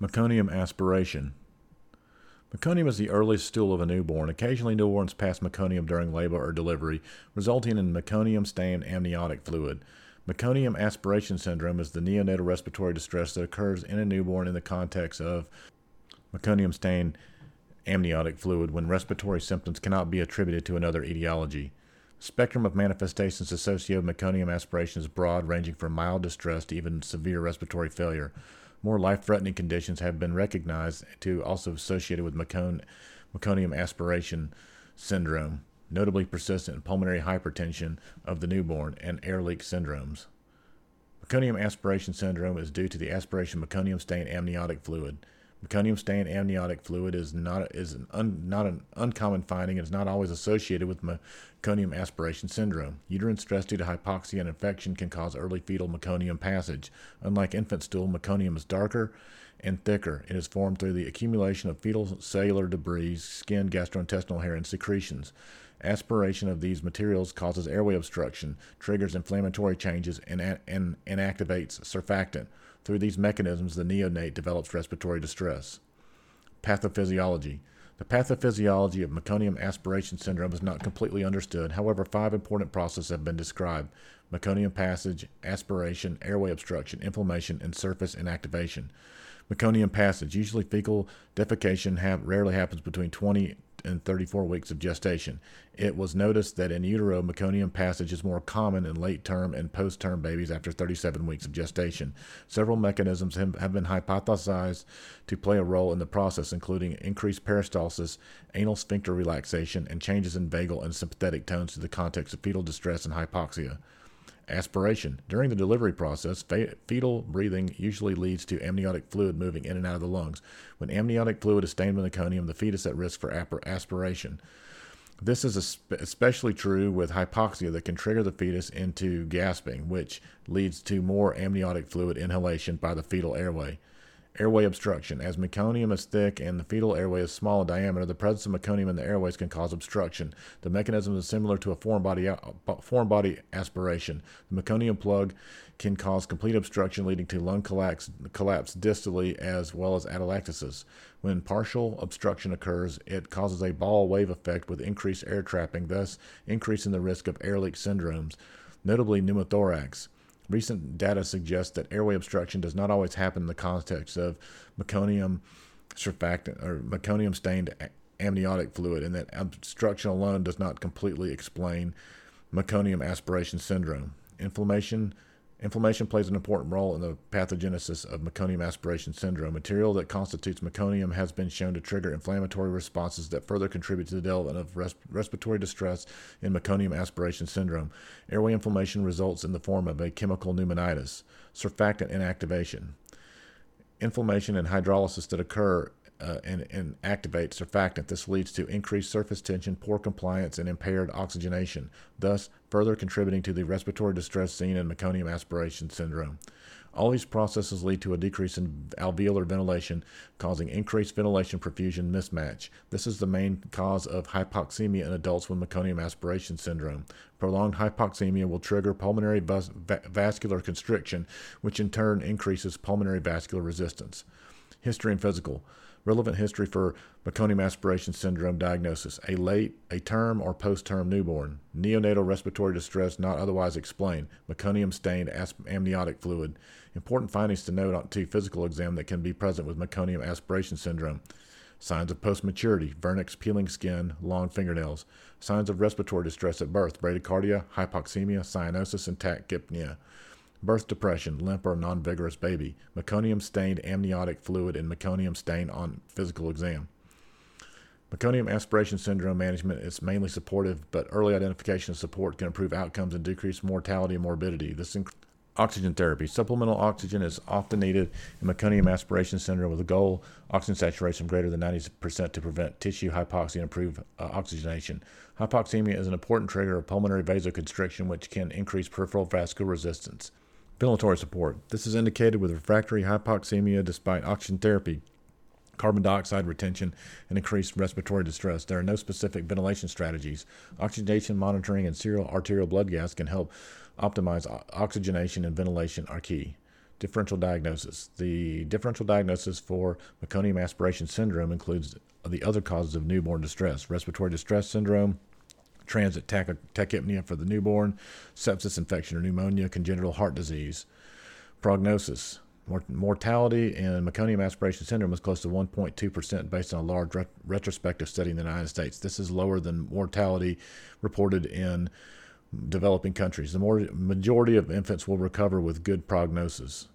Meconium aspiration. Meconium is the earliest stool of a newborn. Occasionally, newborns pass meconium during labor or delivery, resulting in meconium stained amniotic fluid. Meconium aspiration syndrome is the neonatal respiratory distress that occurs in a newborn in the context of meconium stained amniotic fluid when respiratory symptoms cannot be attributed to another etiology. Spectrum of manifestations associated with meconium aspiration is broad, ranging from mild distress to even severe respiratory failure. More life threatening conditions have been recognized to also associated with mecon- meconium aspiration syndrome, notably persistent pulmonary hypertension of the newborn and air leak syndromes. Meconium aspiration syndrome is due to the aspiration meconium stained amniotic fluid. Meconium stained amniotic fluid is not is an un, not an uncommon finding and is not always associated with meconium aspiration syndrome. Uterine stress due to hypoxia and infection can cause early fetal meconium passage. Unlike infant stool, meconium is darker and thicker. It is formed through the accumulation of fetal cellular debris, skin, gastrointestinal hair, and secretions. Aspiration of these materials causes airway obstruction, triggers inflammatory changes, and, and, and activates surfactant. Through these mechanisms, the neonate develops respiratory distress. Pathophysiology. The pathophysiology of meconium aspiration syndrome is not completely understood. However, five important processes have been described meconium passage, aspiration, airway obstruction, inflammation, and surfactant inactivation. Meconium passage. Usually, fecal defecation have, rarely happens between 20 and 34 weeks of gestation. It was noticed that in utero, meconium passage is more common in late term and post term babies after 37 weeks of gestation. Several mechanisms have been hypothesized to play a role in the process, including increased peristalsis, anal sphincter relaxation, and changes in vagal and sympathetic tones to the context of fetal distress and hypoxia. Aspiration. During the delivery process, fetal breathing usually leads to amniotic fluid moving in and out of the lungs. When amniotic fluid is stained with meconium, the fetus at risk for aspiration. This is especially true with hypoxia that can trigger the fetus into gasping, which leads to more amniotic fluid inhalation by the fetal airway. Airway obstruction. As meconium is thick and the fetal airway is small in diameter, the presence of meconium in the airways can cause obstruction. The mechanism is similar to a foreign body, foreign body aspiration. The meconium plug can cause complete obstruction, leading to lung collapse, collapse distally as well as atelectasis. When partial obstruction occurs, it causes a ball valve effect with increased air trapping, thus increasing the risk of air leak syndromes, notably pneumothorax. Recent data suggests that airway obstruction does not always happen in the context of meconium surfactant or meconium stained amniotic fluid, and that obstruction alone does not completely explain meconium aspiration syndrome. Inflammation Inflammation plays an important role in the pathogenesis of meconium aspiration syndrome. Material that constitutes meconium has been shown to trigger inflammatory responses that further contribute to the development of res- respiratory distress in meconium aspiration syndrome. Airway inflammation results in the form of a chemical pneumonitis, surfactant inactivation. Inflammation and hydrolysis that occur uh, and, and activate surfactant. This leads to increased surface tension, poor compliance, and impaired oxygenation, thus further contributing to the respiratory distress seen in meconium aspiration syndrome. All these processes lead to a decrease in alveolar ventilation, causing increased ventilation perfusion mismatch. This is the main cause of hypoxemia in adults with meconium aspiration syndrome. Prolonged hypoxemia will trigger pulmonary vas- vascular constriction, which in turn increases pulmonary vascular resistance. History and physical relevant history for meconium aspiration syndrome diagnosis, a late, a term, or post term newborn, neonatal respiratory distress not otherwise explained, meconium stained amniotic fluid. Important findings to note on to physical exam that can be present with meconium aspiration syndrome. Signs of post maturity, vernix, peeling skin, long fingernails. Signs of respiratory distress at birth, bradycardia, hypoxemia, cyanosis, and tachypnea birth depression, limp or non vigorous baby, meconium stained amniotic fluid, and meconium stain on physical exam. Meconium aspiration syndrome management is mainly supportive, but early identification and support can improve outcomes and decrease mortality and morbidity. This includes oxygen therapy. Supplemental oxygen is often needed in meconium aspiration syndrome with a goal oxygen saturation greater than 90% to prevent tissue hypoxia and improve uh, oxygenation. Hypoxemia is an important trigger of pulmonary vasoconstriction, which can increase peripheral vascular resistance. Ventilatory support. This is indicated with refractory hypoxemia despite oxygen therapy, carbon dioxide retention, and increased respiratory distress. There are no specific ventilation strategies. Oxygenation monitoring and serial arterial blood gas can help optimize oxygenation and ventilation are key. Differential diagnosis. The differential diagnosis for meconium aspiration syndrome includes the other causes of newborn distress respiratory distress syndrome, transient tach- tachypnea for the newborn, sepsis, infection, or pneumonia, congenital heart disease. Prognosis. Mortality in meconium aspiration syndrome is close to 1.2% based on a large ret- retrospective study in the United States. This is lower than mortality reported in developing countries. The more, majority of infants will recover with good prognosis.